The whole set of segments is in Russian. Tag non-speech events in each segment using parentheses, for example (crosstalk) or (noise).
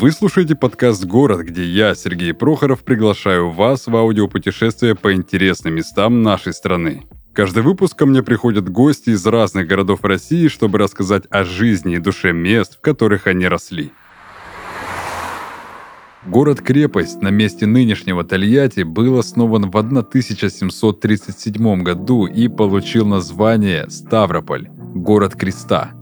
Вы слушаете подкаст «Город», где я, Сергей Прохоров, приглашаю вас в аудиопутешествие по интересным местам нашей страны. Каждый выпуск ко мне приходят гости из разных городов России, чтобы рассказать о жизни и душе мест, в которых они росли. Город-крепость на месте нынешнего Тольятти был основан в 1737 году и получил название Ставрополь – город креста –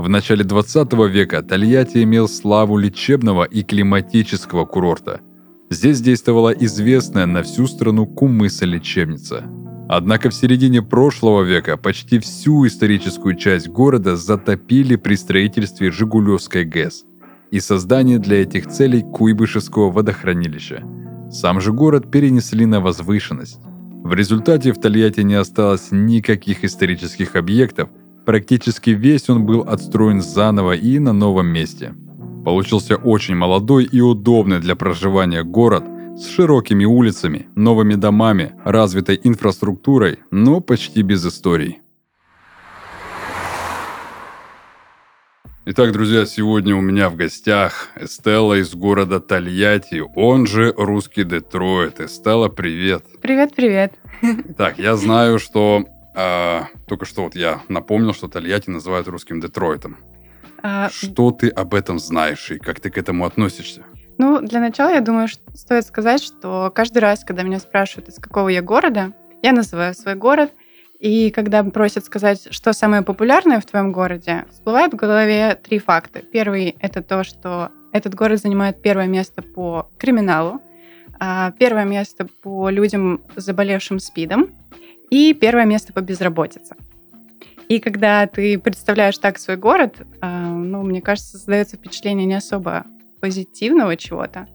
в начале 20 века Тольятти имел славу лечебного и климатического курорта. Здесь действовала известная на всю страну кумыса-лечебница. Однако в середине прошлого века почти всю историческую часть города затопили при строительстве Жигулевской ГЭС и создании для этих целей Куйбышевского водохранилища. Сам же город перенесли на возвышенность. В результате в Тольятти не осталось никаких исторических объектов, Практически весь он был отстроен заново и на новом месте. Получился очень молодой и удобный для проживания город с широкими улицами, новыми домами, развитой инфраструктурой, но почти без историй. Итак, друзья, сегодня у меня в гостях Эстелла из города Тольятти, он же русский Детройт. Эстелла, привет. Привет, привет. Так, я знаю, что а, только что вот я напомнил, что Тольятти называют русским Детройтом. А... Что ты об этом знаешь и как ты к этому относишься? Ну, для начала, я думаю, что стоит сказать, что каждый раз, когда меня спрашивают, из какого я города, я называю свой город, и когда просят сказать, что самое популярное в твоем городе, всплывает в голове три факта. Первый — это то, что этот город занимает первое место по криминалу, а, первое место по людям, заболевшим СПИДом, и первое место по безработице. И когда ты представляешь так свой город, э, ну, мне кажется, создается впечатление не особо позитивного чего-то.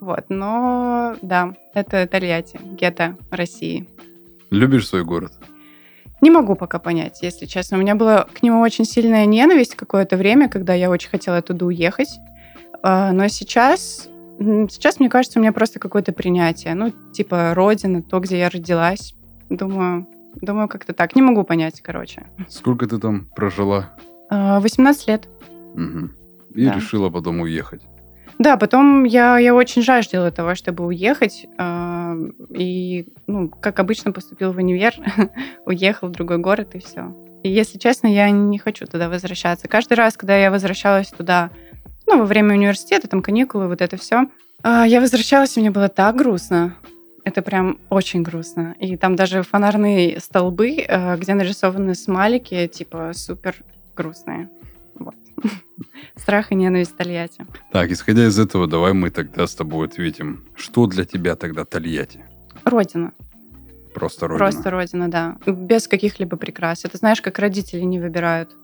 Вот, но да, это Тольятти, гетто России. Любишь свой город? Не могу пока понять, если честно. У меня была к нему очень сильная ненависть какое-то время, когда я очень хотела туда уехать. Э, но сейчас, сейчас, мне кажется, у меня просто какое-то принятие. Ну, типа родина, то, где я родилась. Думаю, думаю, как-то так. Не могу понять, короче. Сколько ты там прожила? 18 а, лет. Угу. И да. решила потом уехать. Да, потом я, я очень жаждала того, чтобы уехать. Э, и, ну, как обычно, поступил в универ, (laughs) уехал в другой город и все. И, если честно, я не хочу туда возвращаться. Каждый раз, когда я возвращалась туда, ну, во время университета, там каникулы, вот это все, а, я возвращалась, и мне было так грустно. Это прям очень грустно. И там даже фонарные столбы, э, где нарисованы смайлики, типа супер грустные. Вот. (laughs) Страх и ненависть Тольятти. Так, исходя из этого, давай мы тогда с тобой ответим. Что для тебя тогда Тольятти? Родина. Просто родина? Просто родина, да. Без каких-либо прикрас. Это знаешь, как родители не выбирают.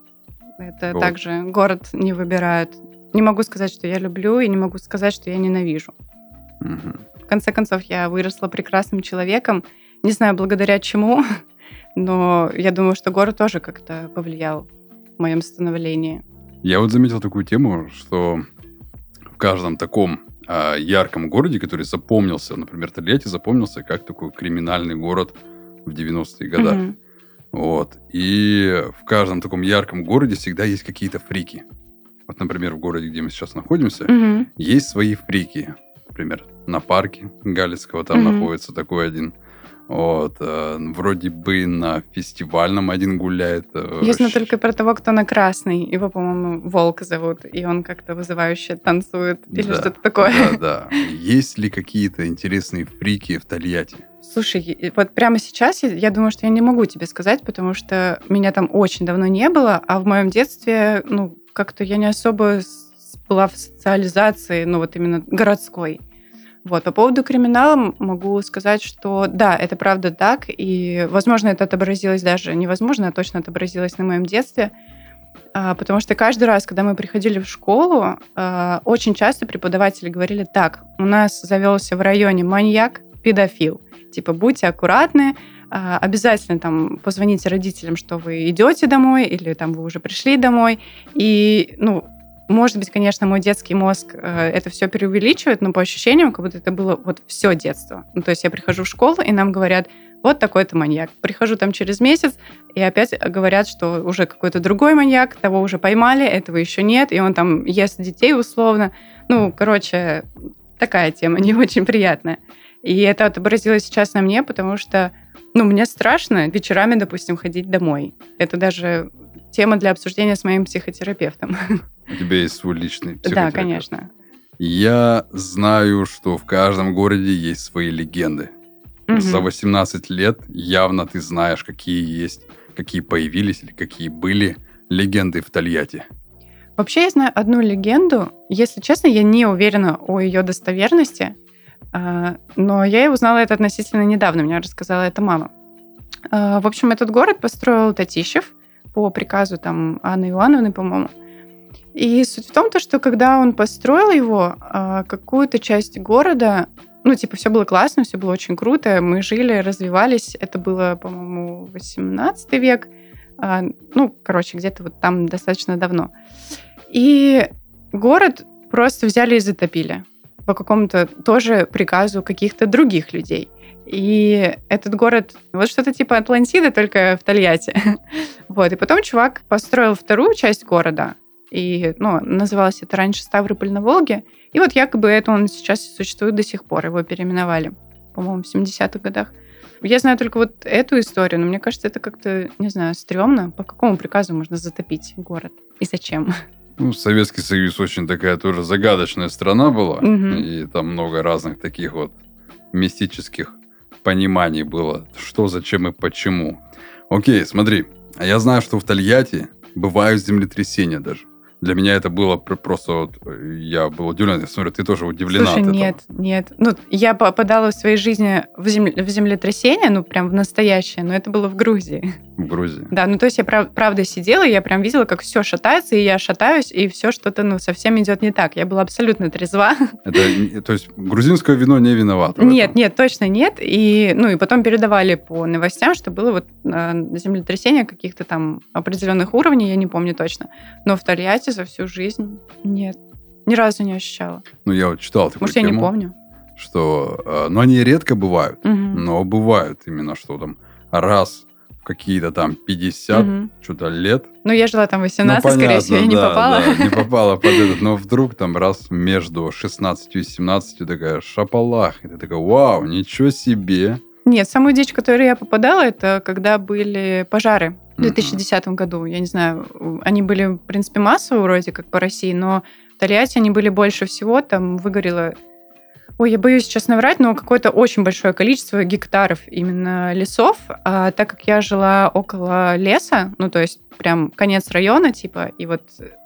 Это вот. также город не выбирают. Не могу сказать, что я люблю, и не могу сказать, что я ненавижу. Угу. В конце концов, я выросла прекрасным человеком. Не знаю, благодаря чему, (laughs) но я думаю, что город тоже как-то повлиял в моем становлении. Я вот заметил такую тему, что в каждом таком э, ярком городе, который запомнился, например, Тольятти запомнился как такой криминальный город в 90-е годы. Mm-hmm. Вот. И в каждом таком ярком городе всегда есть какие-то фрики. Вот, например, в городе, где мы сейчас находимся, mm-hmm. есть свои фрики например, на парке Галицкого там mm-hmm. находится такой один. Вот, э, вроде бы на фестивальном один гуляет. Э, Я знаю только про того, кто на красный. Его, по-моему, Волк зовут, и он как-то вызывающе танцует или да, что-то такое. Да, да. Есть ли какие-то интересные фрики в Тольятти? Слушай, вот прямо сейчас я, я думаю, что я не могу тебе сказать, потому что меня там очень давно не было, а в моем детстве, ну, как-то я не особо была в социализации, ну вот именно городской. Вот. По поводу криминала могу сказать, что да, это правда так, и, возможно, это отобразилось даже, невозможно, а точно отобразилось на моем детстве, а, потому что каждый раз, когда мы приходили в школу, а, очень часто преподаватели говорили так, у нас завелся в районе маньяк, педофил, типа будьте аккуратны, а, обязательно там позвоните родителям, что вы идете домой или там вы уже пришли домой, и ну может быть, конечно, мой детский мозг э, это все преувеличивает, но по ощущениям, как будто это было вот все детство. Ну, то есть я прихожу в школу, и нам говорят, вот такой-то маньяк. Прихожу там через месяц, и опять говорят, что уже какой-то другой маньяк, того уже поймали, этого еще нет, и он там ест детей условно. Ну, короче, такая тема (laughs) не очень приятная. И это отобразилось сейчас на мне, потому что, ну, мне страшно вечерами, допустим, ходить домой. Это даже тема для обсуждения с моим психотерапевтом. (laughs) У тебя есть свой личный психотерапевт? Да, конечно. Я знаю, что в каждом городе есть свои легенды. Угу. За 18 лет явно ты знаешь, какие есть, какие появились или какие были легенды в Тольятти. Вообще я знаю одну легенду. Если честно, я не уверена о ее достоверности, а, но я узнала это относительно недавно. Мне рассказала это мама. А, в общем, этот город построил Татищев по приказу там Анны Ивановны, по-моему. И суть в том, то, что когда он построил его, а, какую-то часть города ну, типа, все было классно, все было очень круто. Мы жили, развивались. Это было, по-моему, 18 век. А, ну, короче, где-то вот там достаточно давно. И город просто взяли и затопили по какому-то тоже приказу каких-то других людей. И этот город, вот что-то типа Атлантиды, только в Тольятти. (laughs) вот. И потом чувак построил вторую часть города, и, ну, называлось это раньше Ставрополь на Волге. И вот якобы это он сейчас существует до сих пор. Его переименовали, по-моему, в 70-х годах. Я знаю только вот эту историю, но мне кажется, это как-то, не знаю, стрёмно. По какому приказу можно затопить город? И зачем? Ну, Советский Союз очень такая тоже загадочная страна была. Угу. И там много разных таких вот мистических пониманий было. Что, зачем и почему. Окей, смотри. Я знаю, что в Тольятти бывают землетрясения даже. Для меня это было просто вот, я был удивлен. Я смотрю, ты тоже удивлена Слушай, нет, нет. Ну, я попадала в своей жизни в, земле, в землетрясение, ну, прям в настоящее, но это было в Грузии. В Грузии? Да, ну, то есть я прав, правда сидела, и я прям видела, как все шатается, и я шатаюсь, и все что-то, ну, совсем идет не так. Я была абсолютно трезва. Это, то есть грузинское вино не виновато? Нет, нет, точно нет. И, ну, и потом передавали по новостям, что было вот э, землетрясение каких-то там определенных уровней, я не помню точно. Но в Тольятти за всю жизнь нет. Ни разу не ощущала. Ну, я вот читал такую Может, тему, я не помню. Что, э, ну, они редко бывают, угу. но бывают именно, что там раз какие-то там 50 угу. что-то лет. Ну, я жила там 18, ну, понятно, скорее всего, я да, не попала. Да, не попала (laughs) под этот. Но вдруг там раз между 16 и 17 такая шапалах. И ты такая, вау, ничего себе. Нет, самую дичь, в которую я попадала, это когда были пожары в 2010 году. Я не знаю, они были, в принципе, массово вроде как по России, но в Тольятти они были больше всего. Там выгорело Ой, я боюсь сейчас наврать, но какое-то очень большое количество гектаров именно лесов. А так как я жила около леса, ну, то есть прям конец района, типа, и вот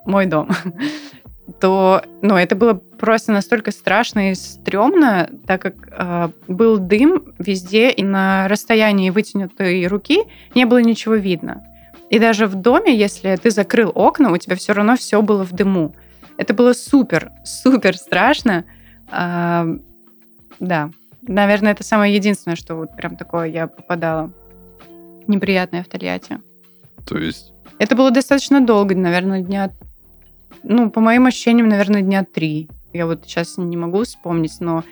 мой дом, (laughs) то, ну, это было просто настолько страшно и стрёмно, так как э, был дым везде, и на расстоянии вытянутой руки не было ничего видно. И даже в доме, если ты закрыл окна, у тебя все равно все было в дыму. Это было супер, супер страшно. А, да, наверное, это самое единственное, что вот прям такое я попадала неприятное в Тольятти. То есть? Это было достаточно долго, наверное, дня... Ну, по моим ощущениям, наверное, дня три. Я вот сейчас не могу вспомнить, но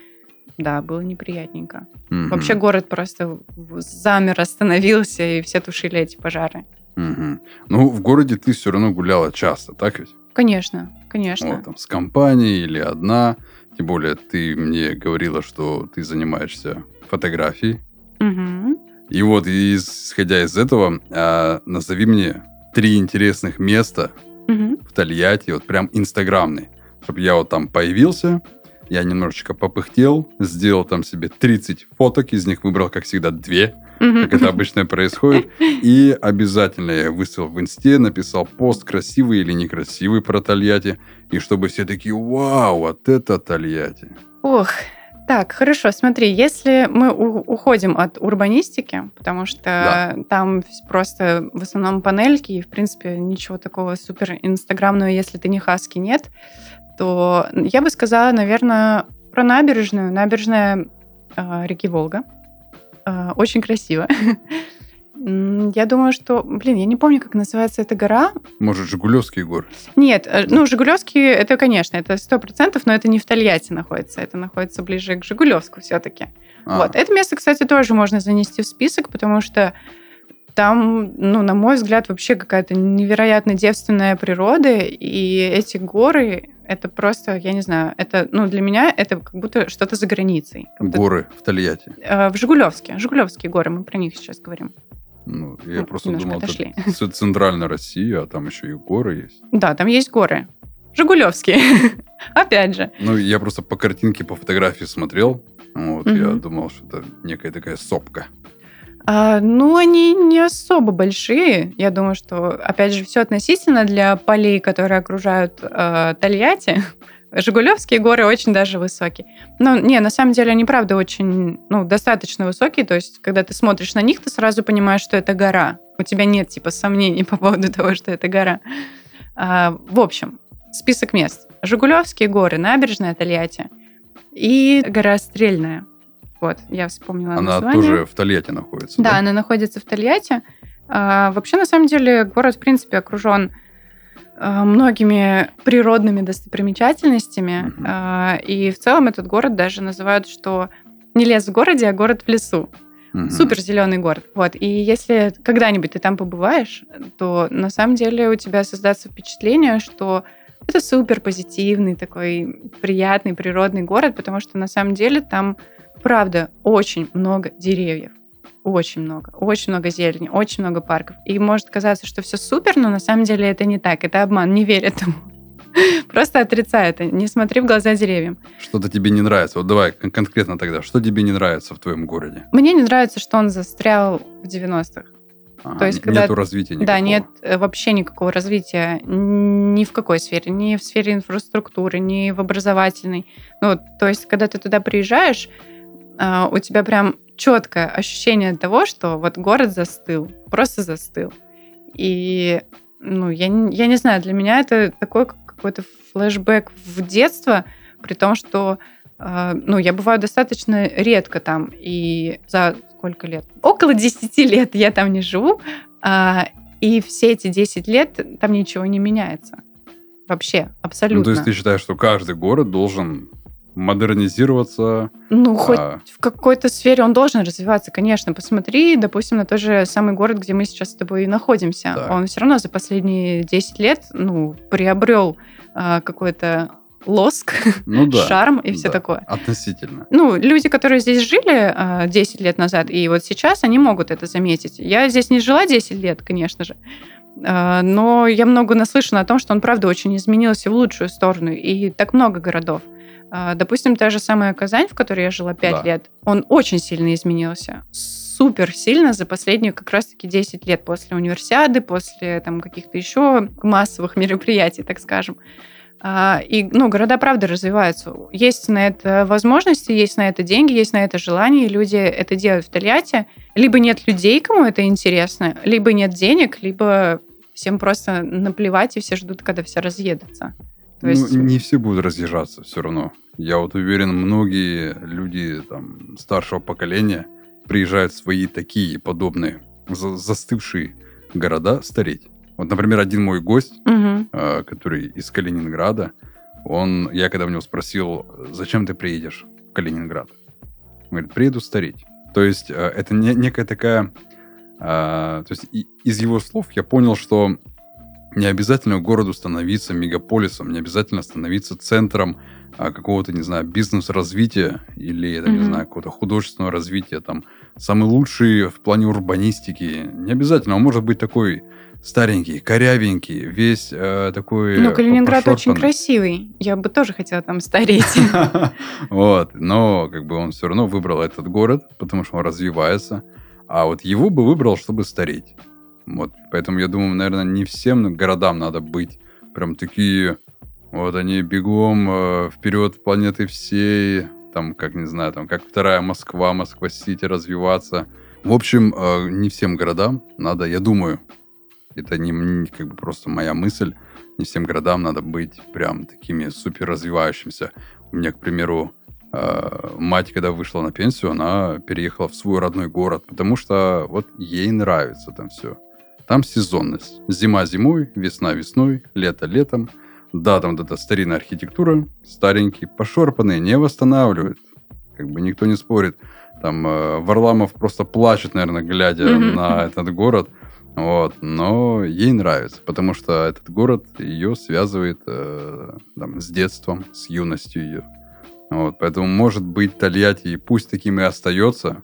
да, было неприятненько. Угу. Вообще город просто замер, (laughs) остановился, и все тушили эти пожары. Угу. Ну, в городе ты все равно гуляла часто, так ведь? Конечно, конечно. Вот, там, с компанией или одна. Тем более, ты мне говорила, что ты занимаешься фотографией. Угу. И вот, исходя из этого, а, назови мне три интересных места Тольятти, вот прям инстаграмный, чтобы я вот там появился, я немножечко попыхтел, сделал там себе 30 фоток, из них выбрал, как всегда, две, как это обычно происходит. И обязательно я выставил в инсте, написал пост, красивый или некрасивый про Тольятти. И чтобы все такие, вау, вот это Тольятти. Ох, так, хорошо, смотри, если мы уходим от урбанистики, потому что да. там просто в основном панельки, и, в принципе, ничего такого супер инстаграмного, если ты не хаски, нет, то я бы сказала, наверное, про набережную. Набережная э, реки Волга. Э, очень красиво. (laughs) Я думаю, что, блин, я не помню, как называется эта гора. Может, Жигулевские горы? Нет, э, ну, Жигулевский, это, конечно, это сто процентов, но это не в Тольятти находится, это находится ближе к Жигулевску все-таки. А, Вот. Это место, кстати, тоже можно занести в список, потому что там, ну, на мой взгляд, вообще какая-то невероятно девственная природа, и эти горы, это просто, я не знаю, это, ну, для меня это как будто что-то за границей. Горы в Тольятти. Э, В Жигулевске. Жигулевские горы, мы про них сейчас говорим. Ну, я Ну, просто думал, отошли. это центральная Россия, а там еще и горы есть. Да, там есть горы. Жигулевские. (laughs) Опять же. Ну, я просто по картинке, по фотографии смотрел. Вот, я Мгм. думал, что это некая такая сопка. А, ну, они не особо большие. Я думаю, что, опять же, все относительно для полей, которые окружают э, Тольятти. (laughs) Жигулевские горы очень даже высокие. Но не, на самом деле они, правда, очень, ну, достаточно высокие. То есть, когда ты смотришь на них, ты сразу понимаешь, что это гора. У тебя нет, типа, сомнений (laughs) по поводу того, что это гора. А, в общем, список мест. Жигулевские горы, набережная Тольятти и гора Стрельная. Вот, я вспомнила Она название. тоже в Тольятти находится. Да, она находится в Тольятти. А, вообще, на самом деле, город, в принципе, окружен многими природными достопримечательностями. А, и в целом этот город даже называют, что не лес в городе, а город в лесу. Мгм. Супер зеленый город. Вот. И если когда-нибудь ты там побываешь, то на самом деле у тебя создастся впечатление, что это супер позитивный такой приятный природный город, потому что на самом деле там правда очень много деревьев. Очень много. Очень много зелени, очень много парков. И может казаться, что все супер, но на самом деле это не так. Это обман. Не верь этому. (laughs) Просто отрицай это. Не смотри в глаза деревьям. Что-то тебе не нравится. Вот давай кон- конкретно тогда. Что тебе не нравится в твоем городе? Мне не нравится, что он застрял в 90-х. Ага, То есть, когда- Нету развития никакого. Да, нет э, вообще никакого развития ни в какой сфере, ни в сфере инфраструктуры, ни в образовательной. Ну, то есть, когда ты туда приезжаешь, а, у тебя прям четкое ощущение того, что вот город застыл, просто застыл. И, ну, я, не- я не знаю, для меня это такой как- какой-то флешбэк в детство, при том, что а, ну, я бываю достаточно редко там, и за сколько лет? Около 10 лет я там не живу, а, и все эти 10 лет там ничего не меняется. Вообще, абсолютно. Ну, то есть ты считаешь, что каждый город должен модернизироваться? Ну, хоть а, в какой-то сфере он должен развиваться, конечно. Посмотри, допустим, на тот же самый город, где мы сейчас с тобой и находимся. Так. Он все равно за последние 10 лет ну, приобрел а, какой-то лоск, ну да. шарм и все да. такое. Относительно. Ну, люди, которые здесь жили а, 10 лет назад, и вот сейчас они могут это заметить. Я здесь не жила 10 лет, конечно же, а, но я много наслышана о том, что он, правда, очень изменился в лучшую сторону, и так много городов. А, Допустим, та же самая Казань, в которой я жила 5 Да. лет, он очень сильно изменился. Супер сильно за последние как раз-таки 10 лет после универсиады, после там каких-то еще массовых мероприятий, так скажем. А, И, ну, города, правда, развиваются. Есть на это возможности, есть на это деньги, есть на это желание, и люди это делают в Тольятти. Либо нет людей, кому это интересно, либо нет денег, либо всем просто наплевать, и все ждут, когда все разъедутся. То есть... Ну, не все будут разъезжаться все равно. Я вот уверен, многие люди там, старшего поколения приезжают в свои такие подобные за- застывшие города стареть. Вот, например, один мой гость, Мгм. э, который из Калининграда, он, я когда у него спросил, зачем ты приедешь в Калининград? Он говорит, приеду стареть. То есть э, это не- некая такая... э, то есть и- из его слов я понял, что не обязательно городу становиться мегаполисом, не обязательно становиться центром а, какого-то, не знаю, бизнес-развития или, я не Мгм. знаю, какого-то художественного развития, там, самый лучший в плане урбанистики. Не обязательно, он может быть такой старенький, корявенький, весь э, такой... Ну, Калининград очень красивый. Я бы тоже хотела там стареть. (laughs) Вот, но как бы он все равно выбрал этот город, потому что он развивается, а вот его бы выбрал, чтобы стареть. Вот, поэтому я думаю, наверное, не всем городам надо быть прям такие, вот они бегом э, вперед планеты всей, там, как не знаю, там, как вторая Москва, Москва-Сити развиваться. В общем, э, не всем городам надо, я думаю, это не, м- как бы просто моя мысль, не всем городам надо быть прям такими супер развивающимися. У меня, к примеру, э, мать, когда вышла на пенсию, она переехала в свой родной город, потому что вот ей нравится там все. Там сезонность. Зима зимой, весна весной, лето летом. Да, там вот эта старинная архитектура, старенький, пошорпанные, не восстанавливают. Как бы никто не спорит. Там э, Варламов просто плачет, наверное, глядя mm-hmm. на этот город. Вот, но ей нравится, потому что этот город ее связывает э, там, с детством, с юностью ее. Вот, поэтому, может быть, Тольятти пусть таким и остается,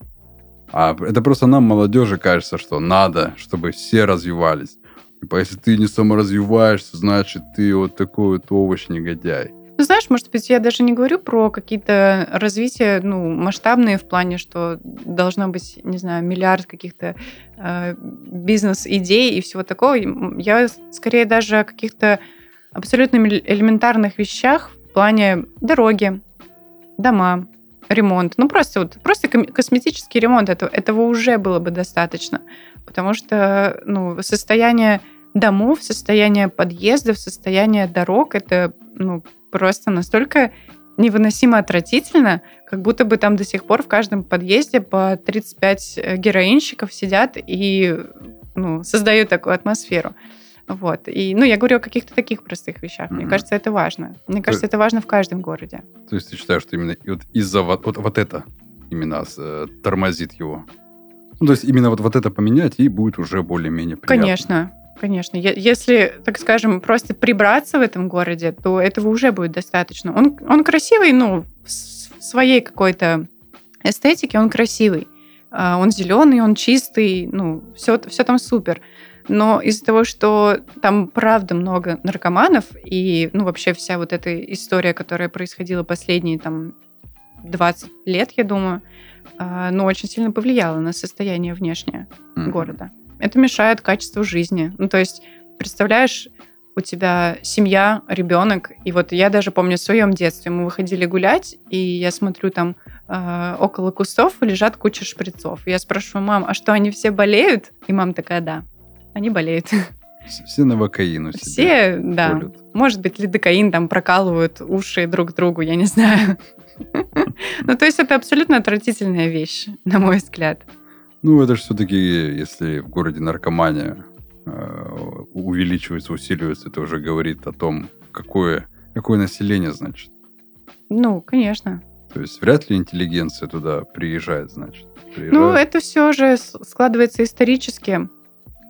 а это просто нам, молодежи, кажется, что надо, чтобы все развивались. Типа, если ты не саморазвиваешься, значит, ты вот такой вот овощ-негодяй. Ну, знаешь, может быть, я даже не говорю про какие-то развития, ну, масштабные в плане, что должно быть, не знаю, миллиард каких-то э, бизнес-идей и всего такого. Я скорее даже о каких-то абсолютно элементарных вещах в плане дороги, дома, ремонт. Ну, просто вот просто косметический ремонт этого, этого уже было бы достаточно. Потому что ну, состояние домов, состояние подъездов, состояние дорог это ну, просто настолько невыносимо отвратительно, как будто бы там до сих пор в каждом подъезде по 35 э, героинщиков сидят и ну, создают такую атмосферу. Вот. И, ну, я говорю о каких-то таких простых вещах. Mm-hmm. Мне кажется, это важно. Мне кажется, то, это важно в каждом городе. То есть ты считаешь, что именно вот из-за вот, вот, вот это именно э, тормозит его? Ну, то есть именно вот, вот это поменять, и будет уже более-менее приятно. Конечно. Конечно. Если, так скажем, просто прибраться в этом городе, то этого уже будет достаточно. Он, он красивый, ну, в своей какой-то эстетике он красивый. А, он зеленый, он чистый, ну, все, все там супер. Но из-за того, что там правда много наркоманов, и, ну, вообще вся вот эта история, которая происходила последние, там, 20 лет, я думаю, а, ну, очень сильно повлияла на состояние внешнее mm-hmm. города. Это мешает качеству жизни. Ну, то есть, представляешь, у тебя семья, ребенок, и вот я даже помню в своем детстве мы выходили гулять, и я смотрю там э, около кустов лежат куча шприцов. я спрашиваю, мам, а что они все болеют? И мама такая, да они болеют. Все новокаину себе Все, да. Колют. Может быть, лидокаин там прокалывают уши друг другу, я не знаю. (laughs) Ну, то есть это абсолютно отвратительная вещь, на мой взгляд. Ну, это же все-таки, если в городе наркомания э, увеличивается, усиливается, это уже говорит о том, какое, какое население, значит. Ну, конечно. То есть вряд ли интеллигенция туда приезжает, значит. Приезжает. Ну, это все же складывается исторически.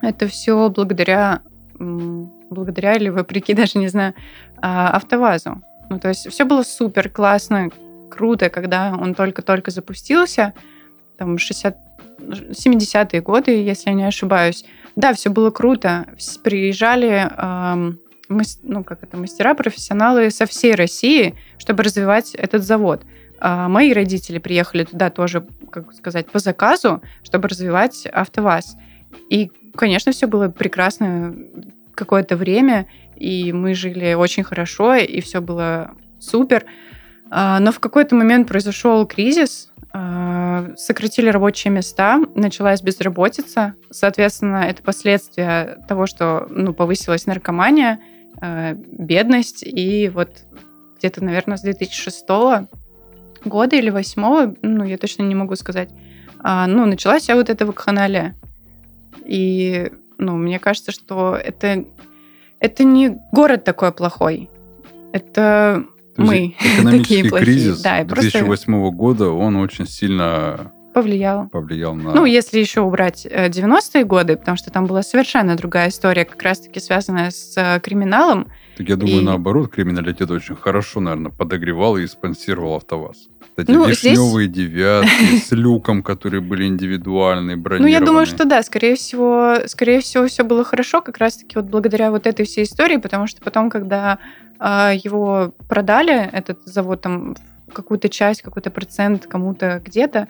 Это все благодаря, благодаря или вопреки, (laughs) даже не знаю, а, АвтоВАЗу. Ну, то есть все было супер, классно, круто, когда он только-только запустился, там 60 70-е годы, если я не ошибаюсь. Да, все было круто. Приезжали э, ну, как это, мастера, профессионалы со всей России, чтобы развивать этот завод. Э, мои родители приехали туда тоже, как сказать, по заказу, чтобы развивать АвтоВАЗ. И Конечно, все было прекрасно какое-то время, и мы жили очень хорошо, и все было супер. А, но в какой-то момент произошел кризис, а, сократили рабочие места, началась безработица. Соответственно, это последствия того, что ну, повысилась наркомания, а, бедность. И вот где-то, наверное, с 2006 года или 2008, ну, я точно не могу сказать, ну, началась вся вот эта вакханалия. И, ну, мне кажется, что это, это не город такой плохой. Это То мы (laughs) такие плохие. кризис да, 2008 просто... года, он очень сильно повлиял. Повлиял на... Ну, если еще убрать 90-е э, годы, потому что там была совершенно другая история, как раз-таки связанная с э, криминалом. Так я думаю, и... наоборот, криминалитет очень хорошо, наверное, подогревал и спонсировал АвтоВАЗ. Эти ну, вишневые здесь... девятки (laughs) с люком, которые были индивидуальные, бронированные. Ну, я думаю, что да, скорее всего, скорее всего, все было хорошо, как раз-таки вот благодаря вот этой всей истории, потому что потом, когда э, его продали, этот завод там какую-то часть, какой-то процент кому-то где-то,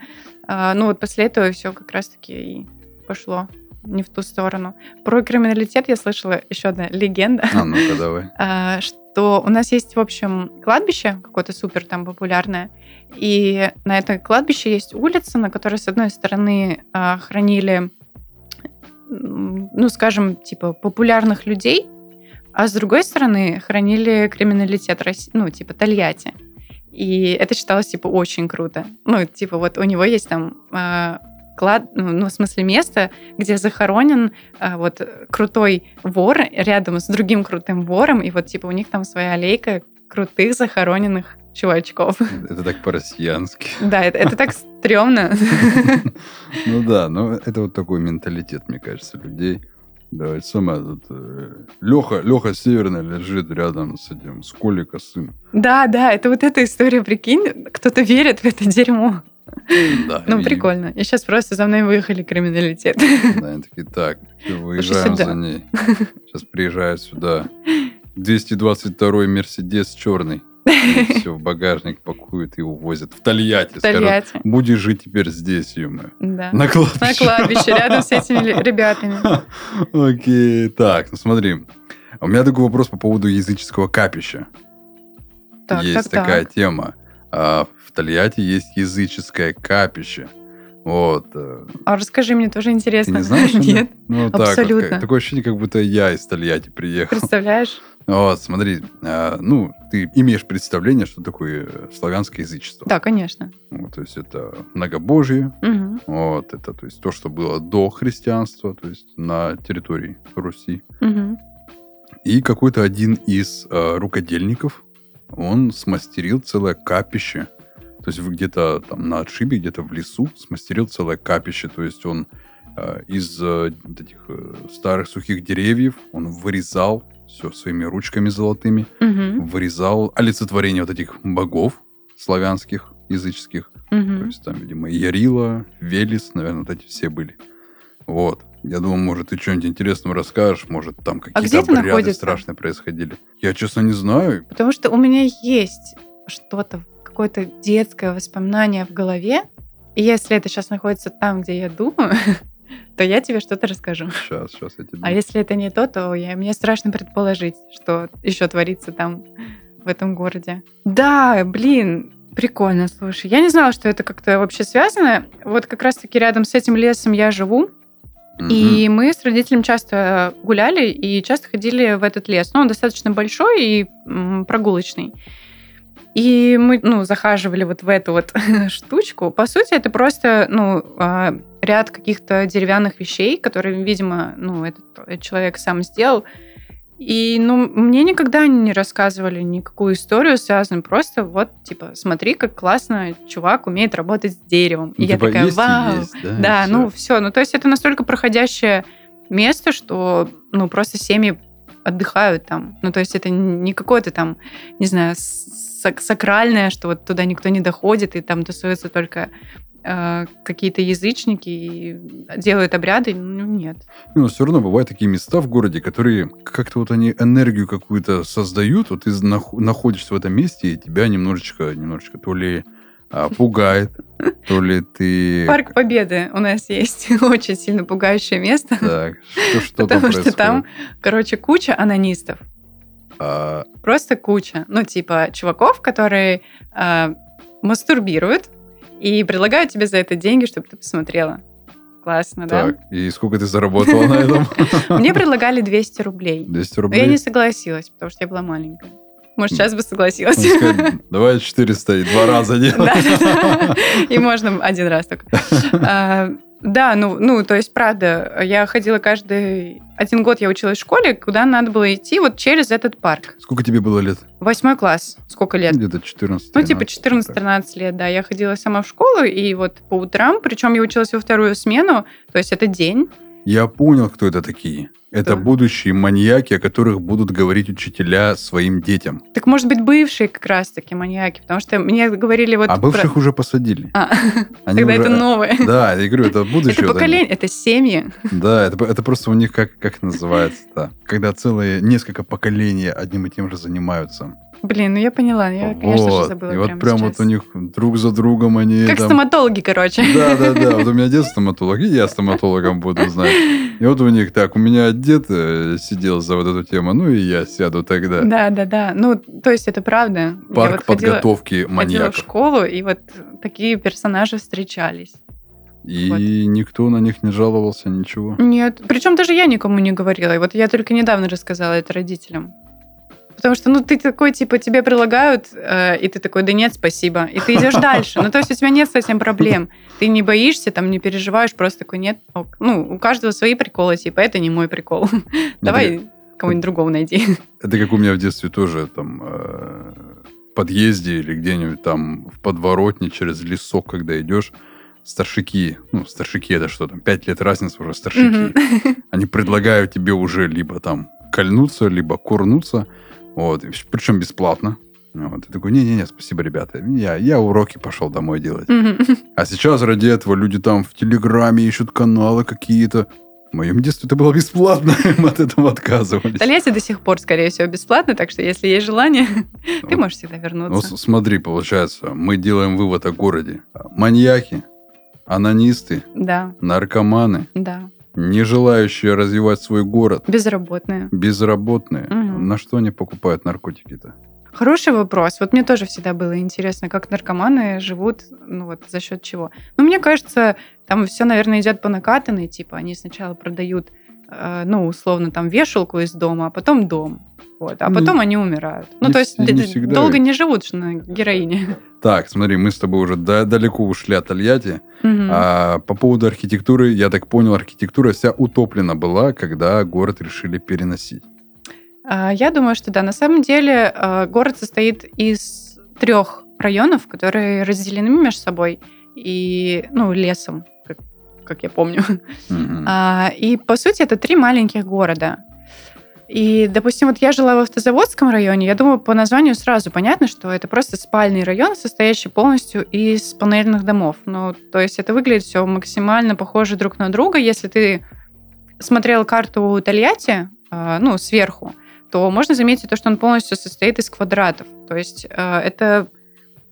э, ну вот после этого все как раз-таки и пошло не в ту сторону. Про криминалитет я слышала еще одна легенда. А, ну-ка давай. (laughs) А, что у нас есть, в общем, кладбище какое-то супер там популярное, и на этом кладбище есть улица, на которой, с одной стороны, а, хранили, ну, скажем, типа, популярных людей, а с другой стороны, хранили криминалитет, ну, типа, Тольятти. И это считалось, типа, очень круто. Ну, типа, вот у него есть там э, клад, ну, ну, в смысле, место, где захоронен э, вот крутой вор рядом с другим крутым вором, и вот, типа, у них там своя аллейка крутых захороненных чувачков. Это так по-россиянски. Да, это, это так стрёмно. (laughs) Ну да, но это вот такой менталитет, мне кажется, людей. Да, это самое, тут, э, Леха, Леха Северный лежит рядом с этим, с Колей Косым. Да, да, это вот эта история, прикинь, кто-то верит в это дерьмо. Да, Ну, прикольно. И сейчас просто за мной выехали криминалитет. Да, они такие, так, выезжаем за ней. Сейчас приезжает сюда. 222-й Мерседес черный. Все в багажник пакуют и увозят в Тольятти. В Скажут, будешь жить теперь здесь, ё Да. На кладбище. На кладбище, рядом с этими ребятами. Окей, так, ну смотри. У меня такой вопрос по поводу языческого капища. Так, есть так, такая так. тема. А Тольятти есть языческое капище. Вот. э, А расскажи, мне тоже Ты интересно. не знаешь? (laughs) Нет, Ну, так вот, абсолютно. как- такое ощущение, как будто я из Тольятти приехал. представляешь? Вот, смотри, а, ну, ты имеешь представление, что такое э, славянское язычество. Да, конечно. Вот, то есть это многобожие, Мгм, вот, это то есть то, что было до христианства, то есть на территории Руси. мгм. И какой-то один из э, рукодельников, он смастерил целое капище. То есть где-то там на отшибе, где-то в лесу смастерил целое капище. То есть он э, из э, этих э, старых сухих деревьев, он вырезал все своими ручками золотыми, Мгм, вырезал олицетворение вот этих богов славянских, языческих. То мгм. есть там, видимо, Ярила, Велес, наверное, вот эти все были. Вот. Я думаю, может, ты что-нибудь интересного расскажешь, может, там какие-то А где это обряды находится? страшные происходили. Я, честно, не знаю. Потому что у меня есть что-то, какое-то детское воспоминание в голове. И если это сейчас находится там, где я думаю, (laughs) то я тебе что-то расскажу. Сейчас, сейчас я тебе... А если это не то, то я, мне страшно предположить, что еще творится там, в этом городе. Да, блин, прикольно, слушай. Я не знала, что это как-то вообще связано. Вот как раз-таки рядом с этим лесом я живу. Мгм. И мы с родителями часто гуляли и часто ходили в этот лес. Ну, он достаточно большой и м, прогулочный. И мы, ну, захаживали вот в эту вот (laughs) штучку. По сути, это просто, ну, а, ряд каких-то деревянных вещей, которые, видимо, ну, этот человек сам сделал. И, ну, мне никогда не рассказывали никакую историю связанную. Просто вот, типа, смотри, как классно чувак умеет работать с деревом. Ну, и я типа, такая, есть вау. есть, да, Да, всё. ну все. Ну, то есть это настолько проходящее место, что ну просто семьи отдыхают там. Ну, то есть это не какое-то там, не знаю, сак- сакральное, что вот туда никто не доходит, и там тусуются только э, какие-то язычники и делают обряды. Ну, нет. Ну, все равно бывают такие места в городе, которые как-то вот они энергию какую-то создают, вот ты нах- находишься в этом месте, и тебя немножечко, немножечко то ли пугает, то ли ты... Парк Победы у нас есть (laughs) очень сильно пугающее место, Так, что, что там потому что происходит? там, короче, куча анонистов. А, Просто куча. Ну, типа, чуваков, которые э, мастурбируют и предлагают тебе за это деньги, чтобы ты посмотрела. Классно, так, и сколько ты заработала на этом? да? (laughs) Мне предлагали 200 рублей. 200 Но рублей? я не согласилась, потому что я была маленькая. Может, сейчас бы согласилась. Он сказал, Давай 400 и два раза делать. Да. И можно один раз только. А, Да, ну, ну, то есть, правда, я ходила каждый... Один год я училась в школе, куда надо было идти вот через этот парк. Сколько тебе было лет? Восьмой класс. Сколько лет? Где-то 14 Ну, типа 13, так. 14-13 лет, да. Я ходила сама в школу, и вот по утрам, причем я училась во вторую смену, то есть это день. Я понял, кто это такие. Это будущие маньяки, о которых будут говорить учителя своим детям. Так, может быть, бывшие как раз-таки маньяки, потому что мне говорили вот... а про- бывших уже посадили. А, Они тогда уже- это новое. Да, я говорю, это будущее. Это поколение, это семьи. Да, это, это просто у них как, как называется, да. Когда целые несколько поколений одним и тем же занимаются. Блин, ну я поняла, я, конечно же, Вот. забыла И вот прям сейчас. вот у них друг за другом они Как там... стоматологи, короче. Да, да, да. (laughs) Вот у меня дед стоматолог, и я стоматологом буду знать. И вот у них так, у меня дед э, сидел за вот эту тему, ну и я сяду тогда. Да, да, да. Ну, то есть это правда. Я Парк вот ходила- подготовки ходила в маньяков. школу, и вот такие персонажи встречались. И Вот. никто на них не жаловался, ничего. Нет. Причем даже я никому не говорила. И вот я только недавно рассказала это родителям. Потому что, ну, ты такой, типа, тебе предлагают, э, и ты такой, да нет, спасибо. И ты идешь (laughs) дальше. Ну, то есть у тебя нет совсем проблем. Ты не боишься, там, не переживаешь, просто такой, нет. ок». Ну, у каждого свои приколы, типа, это не мой прикол. (laughs) Давай кого-нибудь другого найди. (laughs) Это как у меня в детстве тоже там э, в подъезде или где-нибудь там в подворотне через лесок, когда идешь, старшики, ну, старшики это что там, пять лет разница уже старшики, они предлагают тебе уже либо там кольнуться, либо курнуться, вот, причем бесплатно. Вот, и такой, не-не-не, спасибо, ребята, я, я уроки пошел домой делать. А сейчас ради этого люди там в Телеграме ищут каналы какие-то. В моем детстве это было бесплатно, (laughs) мы от этого отказывались. Тольятти до сих пор, скорее всего, бесплатно, так что если есть желание, (laughs) ты Вот. можешь всегда Ну, вернуться. с- смотри, получается, мы делаем вывод о городе. Маньяки, анонисты, Да, наркоманы, да. Не желающие развивать свой город, Безработные. безработные. Мгм. На что они покупают наркотики-то? Хороший вопрос. Вот мне тоже всегда было интересно, как наркоманы живут, ну вот за счет чего. Ну, мне кажется, там все, наверное, идет по накатанной. Типа они сначала продают, ну, условно, там вешалку из дома, а потом дом. Вот, а Ну, потом они умирают. Ну, не то есть не всегда долго не живут же на героине. (laughs) Так, смотри, мы с тобой уже да- далеко ушли от Тольятти. Мгм. А по поводу архитектуры, я так понял, архитектура вся утоплена была, когда город решили переносить. А, Я думаю, что да. На самом деле э, город состоит из трех районов, которые разделены между собой и, ну, лесом, как, я помню. Мгм. А, И, по сути, это три маленьких города. И, допустим, вот я жила в Автозаводском районе, я думаю, по названию сразу понятно, что это просто спальный район, состоящий полностью из панельных домов. Ну, то есть это выглядит все максимально похоже друг на друга. Если ты смотрел карту Тольятти, а, ну, сверху, то можно заметить то, что он полностью состоит из квадратов. То есть э, это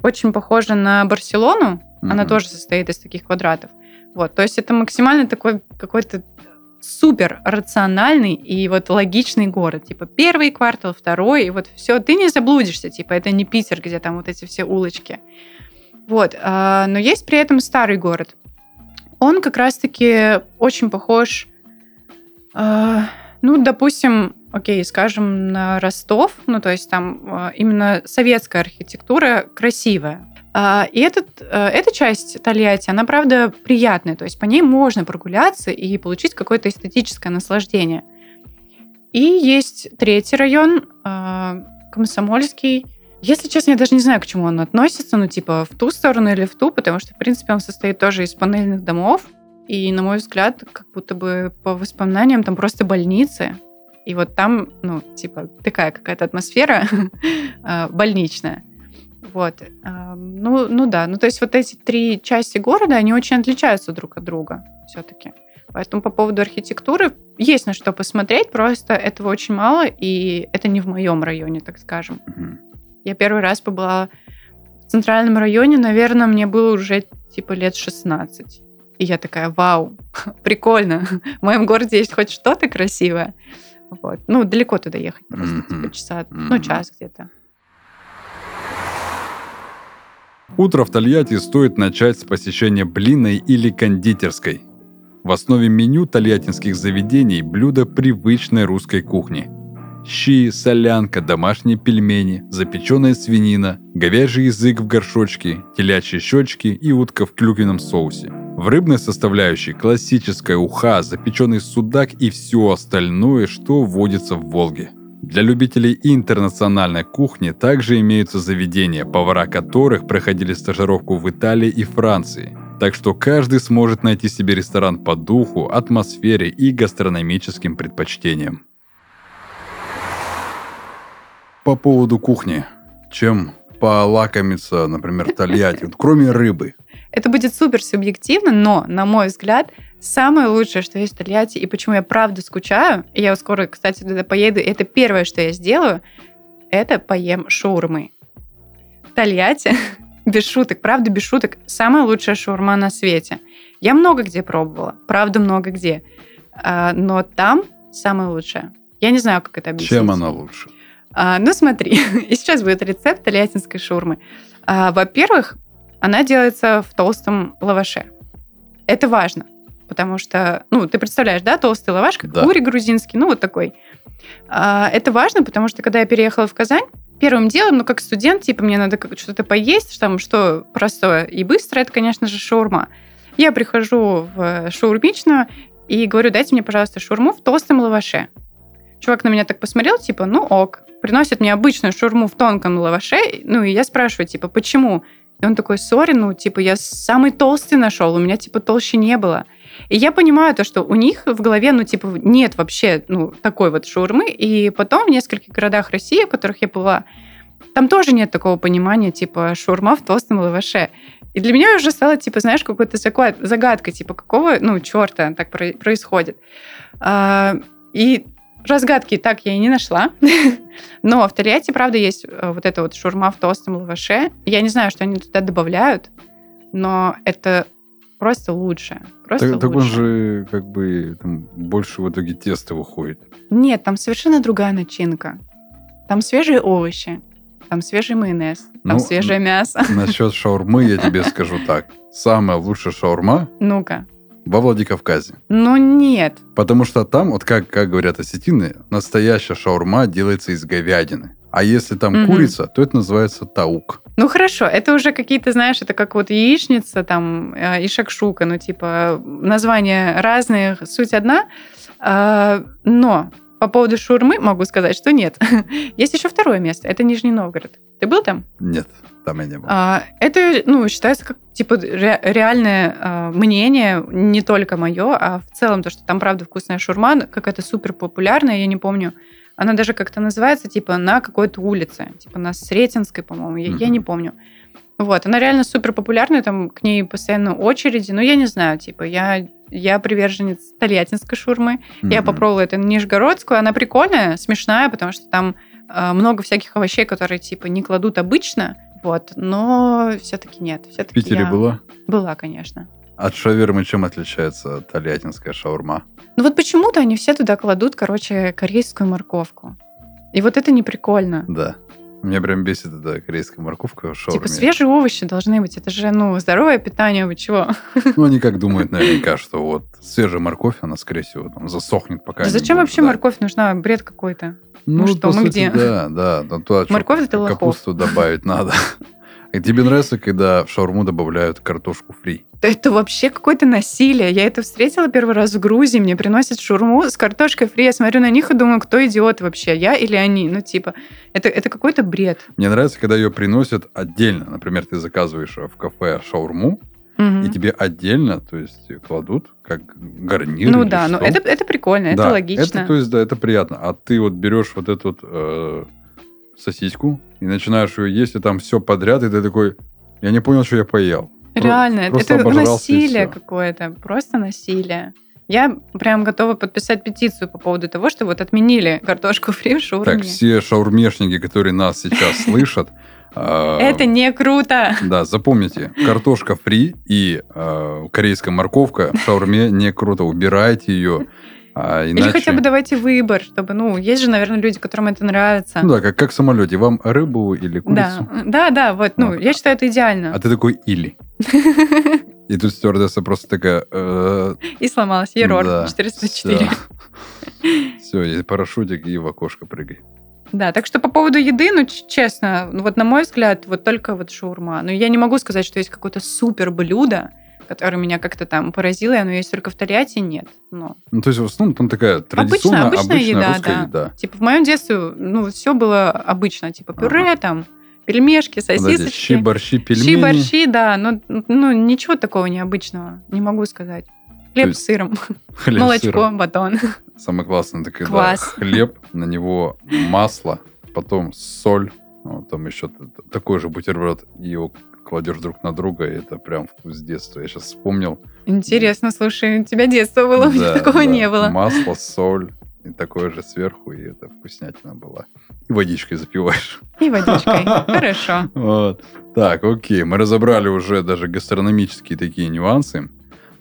очень похоже на Барселону, она Мгм. тоже состоит из таких квадратов. Вот, то есть это максимально такой какой-то супер рациональный и вот логичный город. Типа первый квартал, второй, и вот все, ты не заблудишься. Типа это не Питер, где там вот эти все улочки. Вот, а, но есть при этом старый город. Он как раз-таки очень похож, а, ну, допустим, окей, скажем, на Ростов, ну, то есть там а, именно советская архитектура красивая. А, И этот, э, эта часть Тольятти, она, правда, приятная. То есть по ней можно прогуляться и получить какое-то эстетическое наслаждение. И есть третий район, а, Комсомольский. Если честно, я даже не знаю, к чему он относится, ну, типа, в ту сторону или в ту, потому что, в принципе, он состоит тоже из панельных домов. И, на мой взгляд, как будто бы по воспоминаниям, там просто больницы. И вот там, ну, типа, такая какая-то атмосфера а, (laughs) больничная. Вот. Ну, ну да. Ну, то есть вот эти три части города, они очень отличаются друг от друга все-таки. Поэтому по поводу архитектуры есть на что посмотреть, просто этого очень мало, и это не в моем районе, так скажем. Мгм. Я первый раз побыла в центральном районе, наверное, мне было уже типа лет 16. И я такая, вау, (laughs) прикольно, в моем городе есть хоть что-то красивое. Вот. Ну, далеко туда ехать просто, Мгм. типа часа, ну, Мгм. час где-то. Утро в Тольятти стоит начать с посещения блинной или кондитерской. В основе меню тольяттинских заведений блюда привычной русской кухни. Щи, солянка, домашние пельмени, запеченная свинина, говяжий язык в горшочке, телячьи щечки и утка в клюквенном соусе. В рыбной составляющей классическая уха, запеченный судак и все остальное, что водится в Волге. Для любителей интернациональной кухни также имеются заведения, повара которых проходили стажировку в Италии и Франции. Так что каждый сможет найти себе ресторан по духу, атмосфере и гастрономическим предпочтениям. По поводу кухни. Чем полакомиться, например, Тольятти, кроме рыбы? Это будет супер субъективно, но, на мой взгляд, самое лучшее, что есть в Тольятти, и почему я правда скучаю, и я скоро, кстати, туда поеду, и это первое, что я сделаю, это поем шаурмы. Тольятти, (laughs) без шуток, правда, без шуток, самая лучшая шаурма на свете. Я много где пробовала, правда, много где. А, но там самая лучшая. Я не знаю, как это объяснить. Чем она лучше? А, ну, смотри, (laughs) и сейчас будет рецепт тольяттинской шаурмы. А, во-первых, она делается в толстом лаваше. Это важно, потому что, ну, ты представляешь, да, толстый лаваш, как Да. кури грузинский, ну, вот такой. А, это важно, потому что, когда я переехала в Казань, первым делом, ну, как студент, типа, мне надо что-то поесть, там, что простое и быстрое, это, конечно же, шаурма. Я прихожу в шаурмичную и говорю, дайте мне, пожалуйста, шаурму в толстом лаваше. Чувак на меня так посмотрел, типа, ну ок. Приносит мне обычную шаурму в тонком лаваше, ну и я спрашиваю, типа, почему? И он такой, сори, ну, типа, я самый толстый нашел, у меня, типа, толще не было. И я понимаю то, что у них в голове, ну, типа, нет вообще, ну, такой вот шаурмы. И потом в нескольких городах России, в которых я была, там тоже нет такого понимания, типа, шаурма в толстом лаваше. И для меня уже стало, типа, знаешь, какой-то заклад- загадкой, типа, какого, ну, черта так про- происходит. А, и разгадки так я и не нашла. (laughs) Но в Тольятти, правда, есть э, вот эта вот шурма в толстом лаваше. Я не знаю, что они туда добавляют, но это просто лучше. Просто Так, так он же как бы там больше в итоге теста выходит. Нет, там совершенно другая начинка. Там свежие овощи, там свежий майонез, там Ну, свежее мясо. (laughs) Насчет шаурмы я тебе скажу так. Самая лучшая шаурма Ну-ка. во Владикавказе. Ну нет. Потому что там, вот как, как говорят осетины, настоящая шаурма делается из говядины. А если там Мгм. курица, то это называется таук. Ну хорошо, это уже какие-то, знаешь, это как вот яичница там э, и шакшука, ну типа названия разные, суть одна. А, Но по поводу шурмы могу сказать, что нет. (laughs) Есть еще второе место, это Нижний Новгород. Ты был там? Нет, там я не был. А, Это, ну, считается как, типа, ре- реальное а, мнение, не только мое, а в целом то, что там, правда, вкусная шурма, какая-то супер популярная, я не помню, она даже как-то называется, типа, на какой-то улице, типа, на Сретенской, по-моему, я, я не помню. Вот, она реально супер популярная, там к ней постоянно очереди, но я не знаю, типа, я, я приверженец тольяттинской шурмы, я Мгм. попробовала эту нижегородскую, она прикольная, смешная, потому что там э, много всяких овощей, которые типа не кладут обычно, вот, но все-таки нет. В Все-таки Питере я... была? Была, конечно. От шавермы чем отличается тольяттинская шаурма? Ну вот почему-то они все туда кладут, короче, корейскую морковку. И вот это не прикольно. Да. Меня прям бесит эта корейская морковка в шаурме. Типа свежие овощи должны быть. Это же, ну, здоровое питание, вы чего? (laughs) Ну, они как думают наверняка, что вот свежая морковь, она, скорее всего, там засохнет, пока Да зачем будет вообще ждать. морковь нужна? Бред какой-то. Ну, Ну что, мы сути, где? Да, да. да, то, а чё, Морковь это лохов. Капусту добавить надо. (laughs) И тебе нравится, когда в шаурму добавляют картошку фри? Это вообще какое-то насилие. Я это встретила первый раз в Грузии. Мне приносят шурму с картошкой фри. Я смотрю на них и думаю, кто идиот вообще, я или они? Ну, типа, это, это какой-то бред. Мне нравится, когда ее приносят отдельно. Например, ты заказываешь в кафе шаурму, Мгм. и тебе отдельно, то есть кладут как гарнир. Ну да, ну что. это, это прикольно, это Да, логично. Это, то есть, да, это приятно. А ты вот берешь вот эту вот, э, сосиску и начинаешь ее есть, и там все подряд, и ты такой, я не понял, что я поел. Реально, просто это насилие какое-то, просто насилие. Я прям готова подписать петицию по поводу того, что вот отменили картошку фри в шаурме. Так, все шаурмешники, которые нас сейчас (laughs) слышат, э, Это не круто. Да, запомните, картошка фри и э, корейская морковка в шаурме не круто. Убирайте ее. А Или иначе... хотя бы давайте выбор, чтобы, ну, есть же, наверное, люди, которым это нравится. Ну да, как, как в самолете. Вам рыбу или курицу? да, да, да, вот, ну, Вот. я считаю, это идеально. А ты такой или. (laughs) И тут стюардесса просто такая... э, И сломалась. Ерор да, 404. Все, и парашютик, и в окошко прыгай. Да, так что по поводу еды, ну, честно, ну, вот на мой взгляд, вот только вот шаурма. Но я не могу сказать, что есть какое-то супер блюдо, которое меня как-то там поразило, и оно есть только в Тольятти, нет. Ну, Ну, то есть, в основном там такая традиционная, обычная обычная, еда, русская да. еда. типа в моем детстве, ну, все было обычно, типа пюре там, пельмешки, Подожди, сосисочки. щи, борщи, пельмени. Щи, борщи, да, но ну, ничего такого необычного, не могу сказать. Хлеб есть (laughs) с сыром, хлеб молочко, сыром. батон. Самое классное, это когда Квас. хлеб, на него масло, потом соль, вот там еще такой же бутерброд, и его кладешь друг на друга, и это прям вкус детства. Я сейчас вспомнил. Интересно, слушай, у тебя детство было, у меня Да, такого да. не было. Масло, соль, и такое же сверху, и это вкуснятина была. И водичкой запиваешь. И водичкой. (laughs) Хорошо. Вот. Так, окей, мы разобрали уже даже гастрономические такие нюансы.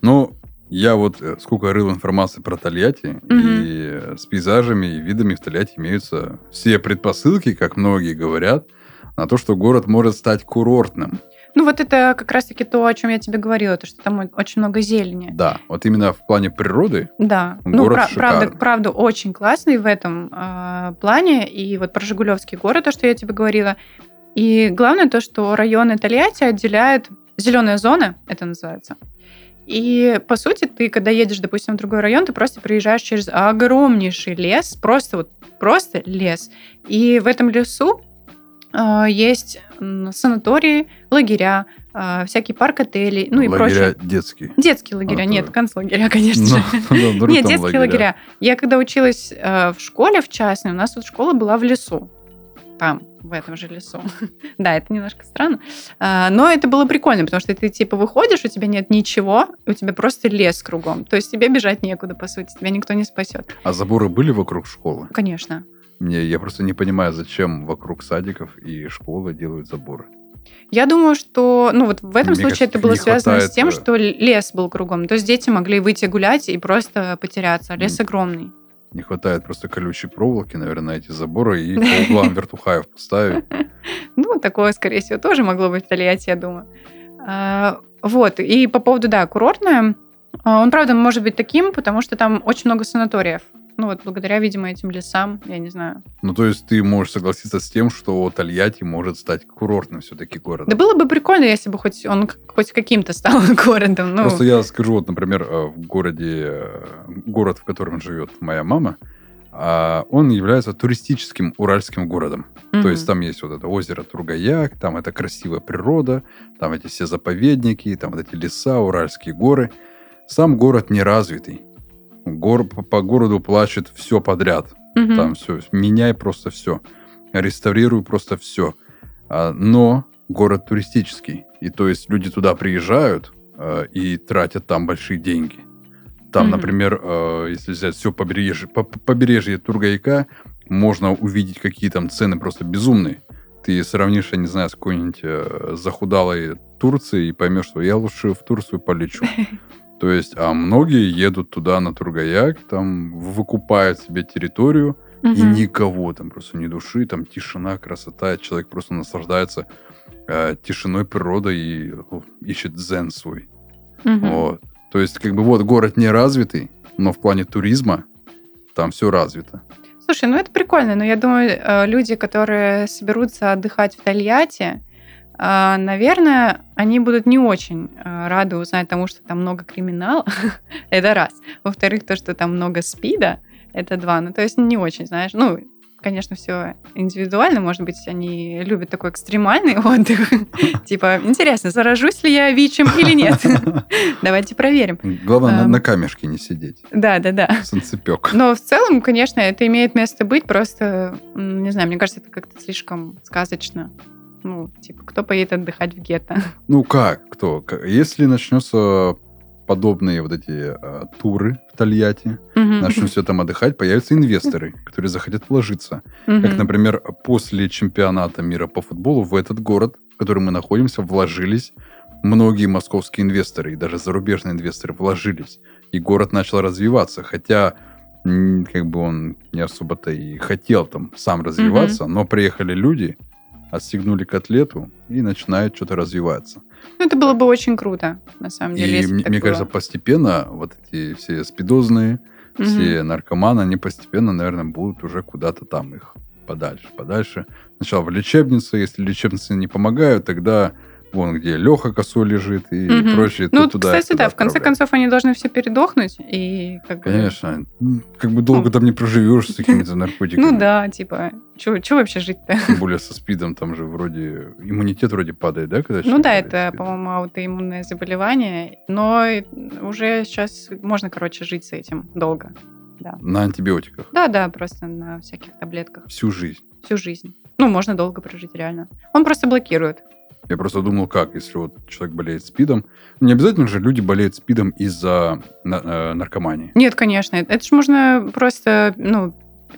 Ну, я вот э, сколько рыл информации про Тольятти, и с пейзажами и видами в Тольятти имеются все предпосылки, как многие говорят, на то, что город может стать курортным. Ну, вот это как раз-таки то, о чем я тебе говорила, то, что там очень много зелени. Да, вот именно в плане природы Да. Ну, город пра- правда, правда, очень классный в этом э, плане. И вот про Жигулевский город, то, что я тебе говорила. И главное то, что районы Тольятти отделяет зеленая зона, это называется. И, по сути, ты, когда едешь, допустим, в другой район, ты просто проезжаешь через огромнейший лес, просто вот просто лес. И в этом лесу есть м, санатории, лагеря, э, всякий парк отелей, ну и лагеря прочее. детские. Детские лагеря, А, нет, то- концлагеря, (laughs) конечно. Ну, (laughs) Нет, детские лагеря. Я когда училась э, в школе в частной, у нас вот школа была в лесу. Там, в этом же лесу. (laughs) да, это немножко странно. А, но это было прикольно, потому что ты типа выходишь, у тебя нет ничего, у тебя просто лес кругом. То есть тебе бежать некуда, по сути, тебя никто не спасет. А заборы были вокруг школы? Конечно. Мне, я просто не понимаю, зачем вокруг садиков и школы делают заборы. Я думаю, что, ну вот в этом Мне случае кажется, это было не связано хватает, с тем, э, что лес был кругом. То есть дети могли выйти гулять и просто потеряться. Лес М. огромный. Не хватает просто колючей проволоки, наверное, на эти заборы и по углам вертухаев поставить. (laughs) Ну, такое, скорее всего, тоже могло быть в Тольятти, я думаю. А, Вот, и по поводу, да, курортное, а, он, правда, может быть таким, потому что там очень много санаториев. Ну, вот благодаря, видимо, этим лесам, я не знаю. Ну, то есть ты можешь согласиться с тем, что Тольятти может стать курортным все-таки Да городом. было бы прикольно, если бы хоть он хоть каким-то стал (laughs) городом. Ну, Просто я скажу, вот, например, э, в городе, э, город, в котором живет моя мама, а, он является туристическим уральским городом. То мгм. есть там есть вот это озеро Тургаяк, там это красивая природа, там эти все заповедники, там вот эти леса, уральские горы. Сам город неразвитый. Гор, по, городу плачет все подряд. Мгм. Там все, меняй просто все. Реставрируй просто все. но город туристический. И то есть люди туда приезжают а, и тратят там большие деньги. Там, Мгм. например, э, если взять все побережье, по- по- побережье Тургаяка, можно увидеть, какие там цены просто безумные. Ты сравнишь, я не знаю, с какой-нибудь э, захудалой Турцией и поймешь, что я лучше в Турцию полечу. (laughs) То есть, а многие едут туда на Тургаяк, там выкупают себе территорию, и Мгм. никого там просто ни души, там тишина, красота, человек просто наслаждается э, тишиной природы и ну, ищет дзен свой. Мгм. Вот. То есть, как бы вот город не развитый, но в плане туризма там все развито. Слушай, ну это прикольно, но я думаю, э, люди, которые соберутся отдыхать в Тольятти, наверное, они будут не очень э, рады узнать тому, что там много криминала. (laughs) это раз. Во-вторых, то, что там много спида, это два. Ну, то есть не очень, знаешь, ну, конечно, все индивидуально, может быть, они любят такой экстремальный (laughs) отдых. (laughs) Типа, интересно, заражусь ли я ВИЧем или нет? Давайте проверим. Главное, на, камешке не сидеть. Да, да, да. Санцепек. Но в целом, конечно, это имеет место быть, просто, не знаю, мне кажется, это как-то слишком сказочно. Ну, типа, кто поедет отдыхать в гетто? (laughs) Ну как, кто? Если начнется подобные вот эти э, туры в Тольятти, Мгм. начнут все там отдыхать, появятся инвесторы, (laughs) которые захотят вложиться. Мгм. Как, например, после чемпионата мира по футболу в этот город, в котором мы находимся, вложились многие московские инвесторы, и даже зарубежные инвесторы вложились. И город начал развиваться, хотя как бы он не особо-то и хотел там сам развиваться, но приехали люди, отстегнули котлету и начинают что-то развиваться. Ну, это было бы очень круто, на самом деле, И мне, мне было. кажется, постепенно вот эти все спидозные, Мгм. все наркоманы, они постепенно, наверное, будут уже куда-то там их подальше, подальше. Сначала в лечебнице, если лечебницы не помогают, тогда вон где Леха косой лежит и Мгм. прочее. Ну, вот, туда, кстати, туда да, в конце концов они должны все передохнуть, и как бы... Конечно. Как бы долго Ну. там не проживешь с какими-то (laughs) наркотиками. Ну да, типа, что вообще жить-то? Тем более со спидом там же вроде иммунитет вроде падает, да, когда Ну да, это, по-моему, аутоиммунное заболевание, но уже сейчас можно, короче, жить с этим долго. На антибиотиках. Да-да, просто на всяких таблетках Всю жизнь. всю жизнь. Ну, можно долго прожить, реально. Он просто блокирует. Я просто думал, как, если вот человек болеет спидом. Не обязательно же люди болеют спидом из-за на- э, наркомании. Нет, конечно, это же можно просто, ну,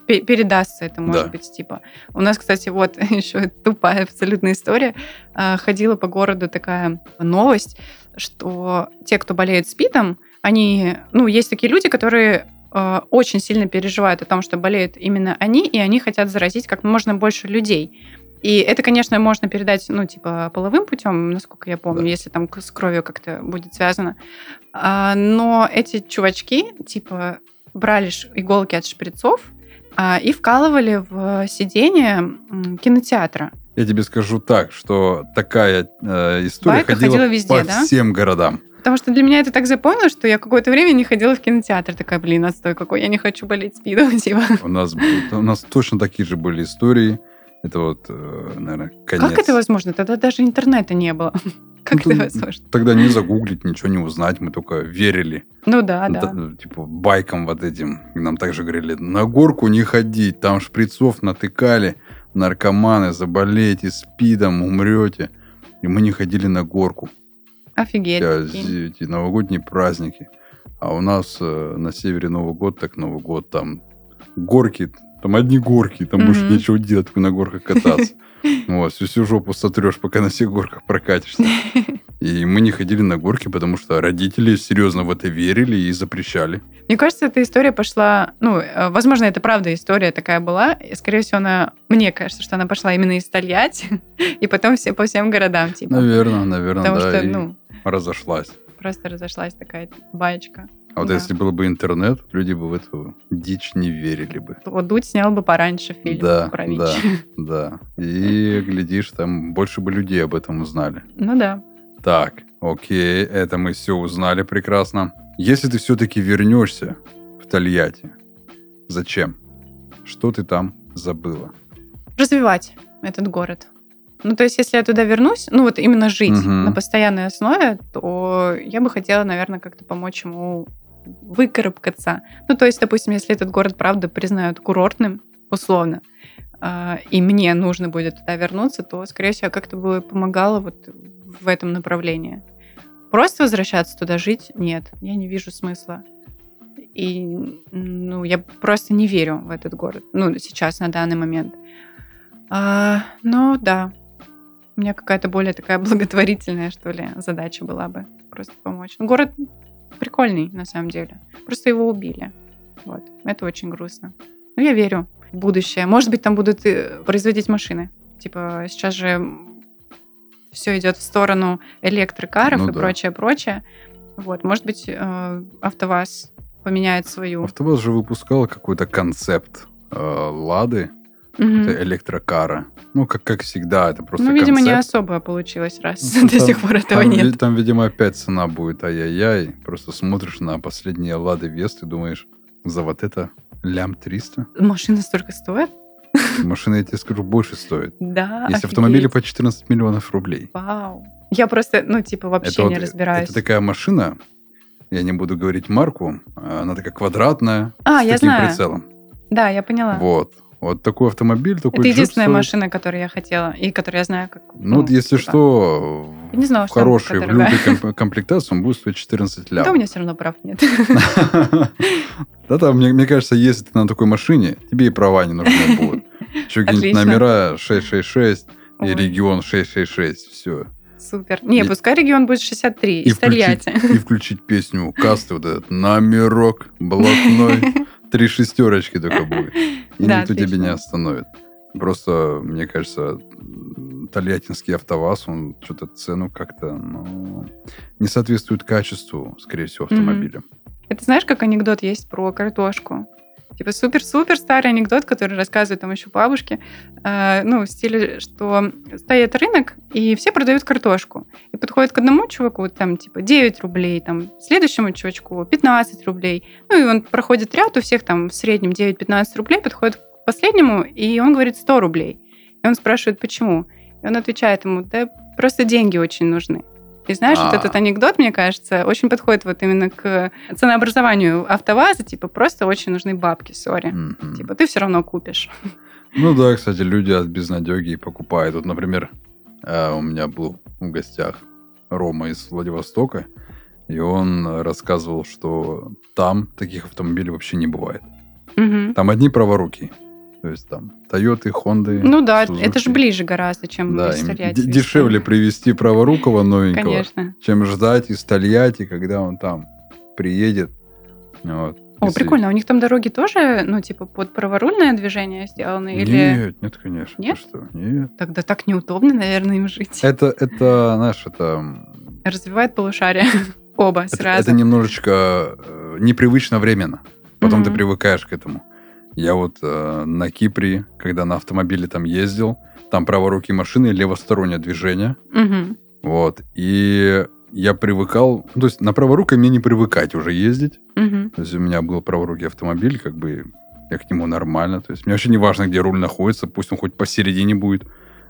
пе- передастся это, может Да. быть, типа. У нас, кстати, вот (laughs) еще тупая абсолютная история. А, Ходила по городу такая новость, что те, кто болеет СПИДом, они, ну, есть такие люди, которые э, очень сильно переживают о том, что болеют именно они, и они хотят заразить как можно больше людей. И это, конечно, можно передать, ну, типа, половым путем, насколько я помню, Да. если там с кровью как-то будет связано. А, но эти чувачки, типа, брали иголки от шприцов а, и вкалывали в сиденье кинотеатра. Я тебе скажу так, что такая э, история Байка ходила, ходила везде, по да? всем городам. Потому что для меня это так запомнилось, что я какое-то время не ходила в кинотеатр. Такая, блин, отстой какой, я не хочу болеть спидом, (laughs) типа. У нас, у нас точно такие же были истории. Это вот, э, наверное, конец. Как это возможно? Тогда даже интернета не было. (laughs) Как Ну, это то- возможно? Тогда не загуглить, ничего не узнать, мы только верили. Ну да, да. Да, ну, типа байкам вот этим. Нам также говорили, на горку не ходить, там шприцов натыкали, наркоманы, заболеете спидом, умрете. И мы не ходили на горку. Офигеть. Эти новогодние праздники. А у нас э, на севере Новый год, так Новый год, там горки, там одни горки, там больше нечего делать, на горках кататься. (laughs) Вот, всю, всю жопу сотрешь, пока на всех горках прокатишься. (laughs) И мы не ходили на горки, потому что родители серьезно в это верили и запрещали. Мне кажется, эта история пошла... Ну, э, возможно, это правда история такая была. И, скорее всего, она... Мне кажется, что она пошла именно из Тольятти. (laughs) И потом все по всем городам, типа. Наверное, наверное, Потому да. что, ну, разошлась. просто разошлась такая баечка. А вот Да. если был бы интернет, люди бы в эту дичь не верили бы. Вот Дудь снял бы пораньше фильм Да, про ВИЧ. да. Да. И, (laughs) глядишь, там больше бы людей об этом узнали. Ну да. Так, окей, это мы все узнали прекрасно. Если ты все-таки вернешься в Тольятти, зачем? Что ты там забыла? Развивать этот город. Ну, то есть, если я туда вернусь, ну, вот именно жить Мгм. на постоянной основе, то я бы хотела, наверное, как-то помочь ему выкарабкаться. Ну, то есть, допустим, если этот город, правда, признают курортным, условно, а, и мне нужно будет туда вернуться, то, скорее всего, как-то бы помогала вот в этом направлении. Просто возвращаться туда жить? Нет, я не вижу смысла. И, ну, я просто не верю в этот город. Ну, сейчас, на данный момент. А, но да, у меня какая-то более такая благотворительная, что ли, задача была бы просто помочь. Ну, Город прикольный, на самом деле. Просто его убили. Вот. Это очень грустно. Но я верю в будущее. Может быть, там будут э, производить машины. Типа, сейчас же все идет в сторону электрокаров Ну и да. прочее, прочее. Вот. Может быть, э, АвтоВАЗ поменяет свою. АвтоВАЗ же выпускал какой-то концепт э, Лады, Это электрокара. Ну, как, как всегда, это просто Ну, видимо, не концепт. особо получилось, раз Ну, (laughs) до там- сих пор этого там, нет. там, видимо, опять цена будет ай-яй-яй. Просто смотришь на последние Лады Весты и думаешь, за вот это лям 300? Машины столько стоят? (laughs) Машина, я тебе скажу, больше стоит. Да, Есть офигеть. автомобили по 14 миллионов рублей. Вау. Я просто, ну, типа, вообще это не вот- разбираюсь. Это такая машина, я не буду говорить марку, а она такая квадратная, А, с я таким знаю. прицелом. Да, я поняла. Вот. Вот такой автомобиль, такой Это джип единственная стоит. машина, которую я хотела, и которую я знаю, как... Ну, вот если типа. что, Я не знала, в хорошей, в (laughs) комп- комплектации он будет стоить 14 лям. Да, у меня все равно прав нет. (laughs) Да-да, мне, мне кажется, если ты на такой машине, тебе и права не нужны будут. (laughs) Еще какие-нибудь номера 666 и регион 666. Все. Супер. Не, И- пускай регион будет 63, И из включить, Тольятти. и включить песню касты, вот этот номерок блатной. Три шестерочки только будет. (laughs) И Да, никто тебя отлично. не остановит. Просто, мне кажется, тольяттинский АвтоВАЗ, он что-то цену как-то ну, не соответствует качеству, скорее всего, автомобиля. Это знаешь, как анекдот есть про картошку? Типа супер-супер старый анекдот, который рассказывают там еще бабушки. Э, ну, в стиле, что стоит рынок, и все продают картошку. И подходит к одному чуваку, там, типа, 9 рублей, там, следующему чувачку 15 рублей. Ну, и он проходит ряд, у всех там в среднем 9-15 рублей, подходит к последнему, и он говорит 100 рублей. И он спрашивает, почему? И он отвечает ему, да просто деньги очень нужны. И знаешь, вот А. этот анекдот, мне кажется, очень подходит вот именно к ценообразованию АвтоВАЗа. Типа, просто очень нужны бабки, сори. Мгм. Типа, ты все равно купишь. Ну да, кстати, люди от безнадеги покупают. Вот, например, э, у меня был в гостях Рома из Владивостока, и он рассказывал, что там таких автомобилей вообще не бывает. Мгм. Там одни праворуки. То есть там Тойоты, Хонды. Ну да, Suzuki. это же ближе гораздо, чем Да, из Тольятти дешевле привезти праворукого новенького, Конечно. чем ждать из Тольятти, когда он там приедет. Вот. О, Если- прикольно. А у них там дороги тоже, ну, типа, под праворульное движение сделаны? Или Нет, нет, конечно. ты Нет? что? Нет. тогда так неудобно, наверное, им жить? Это, это, знаешь, это, Развивает полушарие. (laughs) Оба это, сразу. это немножечко э, непривычно временно. Потом ты Мгм. привыкаешь к этому. Я вот э, на Кипре, когда на автомобиле там ездил, там праворукие машины, левостороннее движение. Мгм. Вот. И я привыкал... ну, То есть на праворукой мне не привыкать уже ездить. Мгм. То есть у меня был праворукий автомобиль, как бы я к нему нормально. То есть мне вообще не важно, где руль находится, пусть он хоть посередине будет.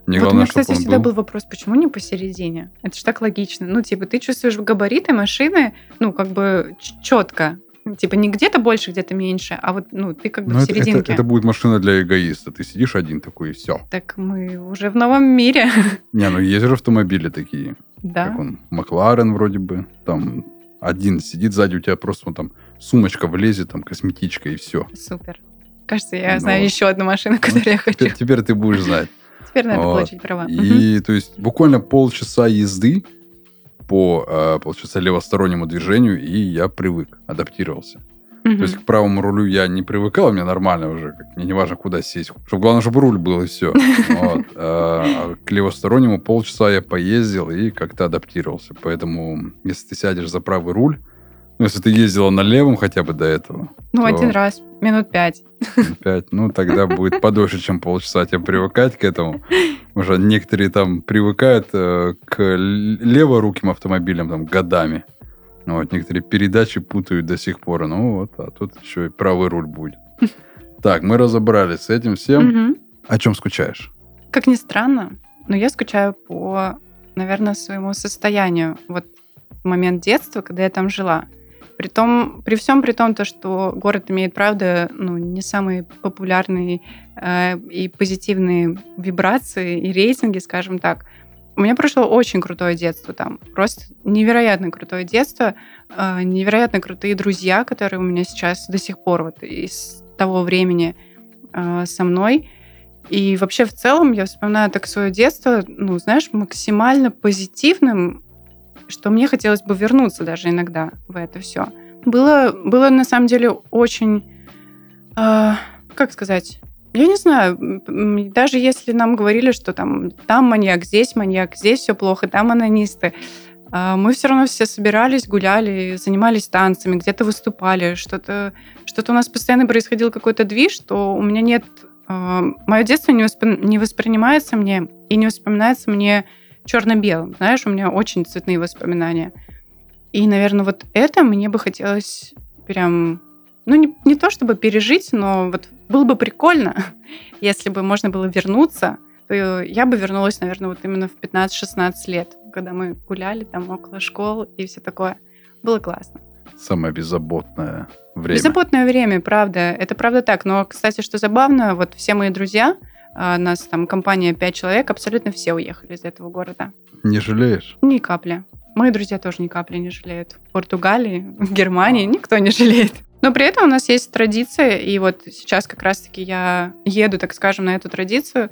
Мне вот у главное, меня, чтобы кстати, всегда был... был вопрос, почему не посередине? Это же так логично. Ну, типа, ты чувствуешь габариты машины, ну, как бы четко. Типа, не где-то больше, где-то меньше, а вот, ну, ты как бы Ну, в это, это- серединке. это будет машина для эгоиста. Ты сидишь один такой, и все. Так мы уже в новом мире. (laughs) Не, ну есть же автомобили такие. да. Как он, Макларен вроде бы. Там один сидит сзади, у тебя просто вон там сумочка влезет, там косметичка и все. Супер. Кажется, я Ну, знаю еще одну машину, которую я (laughs) хочу. Теперь, теперь ты будешь знать. Теперь надо Вот. получить права. И, то есть, буквально полчаса езды по, э, получается, левостороннему движению, и я привык, адаптировался. Мгм. То есть, к правому рулю я не привыкал, мне нормально уже. как- Мне не важно, куда сесть. Чтобы, главное, чтобы руль был, и все. (laughs) А к левостороннему полчаса я поездил и как-то адаптировался. Поэтому, если ты сядешь за правый руль, ну, если ты ездила на левом хотя бы до этого, Ну, то- один раз, минут пять. Пять, ну тогда будет подольше, чем полчаса тебе привыкать к этому. Уже некоторые там привыкают э, к леворуким автомобилям там годами. Ну, Вот, некоторые передачи путают до сих пор. Ну вот, а тут еще и правый руль будет. Так, мы разобрались с этим всем. О чем скучаешь? Как ни странно, но я скучаю по, наверное, своему состоянию. Вот момент детства, когда я там жила. Притом, при всем при том, то, что город имеет, правда, ну, не самые популярные э, и позитивные вибрации и рейтинги, скажем так. У меня прошло очень крутое детство там. Просто невероятно крутое детство. э, невероятно крутые друзья, которые у меня сейчас до сих пор вот из того времени э, со мной. И вообще в целом я вспоминаю так свое детство, ну, знаешь, максимально позитивным, что мне хотелось бы вернуться даже иногда в это все. Было, было на самом деле очень, а, как сказать, я не знаю, даже если нам говорили, что там, там маньяк, здесь маньяк, здесь все плохо, там анонисты, а, мы все равно все собирались, гуляли, занимались танцами, где-то выступали, что-то что-то у нас постоянно происходил какой-то движ, что у меня нет... Мое детство не, воспри- не воспринимается мне и не вспоминается мне черно-белым. Знаешь, у меня очень цветные воспоминания. И, наверное, вот это мне бы хотелось прям... Ну, не, не то чтобы пережить, но вот было бы прикольно, (laughs) если бы можно было вернуться, то я бы вернулась, наверное, вот именно в 15-16 лет, когда мы гуляли там около школ и все такое. Было классно. Самое беззаботное время. Беззаботное время, правда. Это правда так. Но, кстати, что забавно, вот все мои друзья, а, нас там компания 5 человек, абсолютно все уехали из этого города. Не жалеешь? Ни капли. Мои друзья тоже ни капли не жалеют. В Португалии, (laughs) в Германии никто не жалеет. Но при этом у нас есть традиция, и вот сейчас как раз-таки я еду, так скажем, на эту традицию.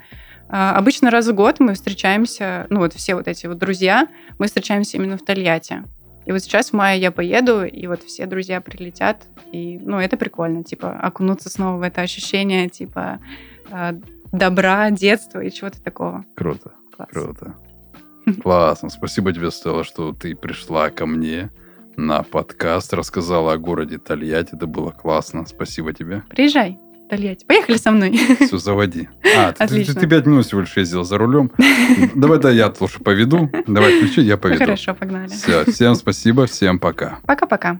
А, Обычно раз в год мы встречаемся, ну вот все вот эти вот друзья, мы встречаемся именно в Тольятти. И вот сейчас в мае я поеду, и вот все друзья прилетят, и, ну, это прикольно, типа, окунуться снова в это ощущение, типа, а, добра, детства и чего-то такого. Круто. Класс. Круто. Классно. Спасибо тебе, Стелла, что ты пришла ко мне на подкаст, рассказала о городе Тольятти. Это было классно. Спасибо тебе. Приезжай, Тольятти. Поехали со мной. Все, заводи. А, ты, ты, ты пять минут всего лишь ездил за рулем. Давай, да, я лучше поведу. Давай, включи, я поведу. Хорошо, погнали. Все, всем спасибо, всем пока. Пока-пока.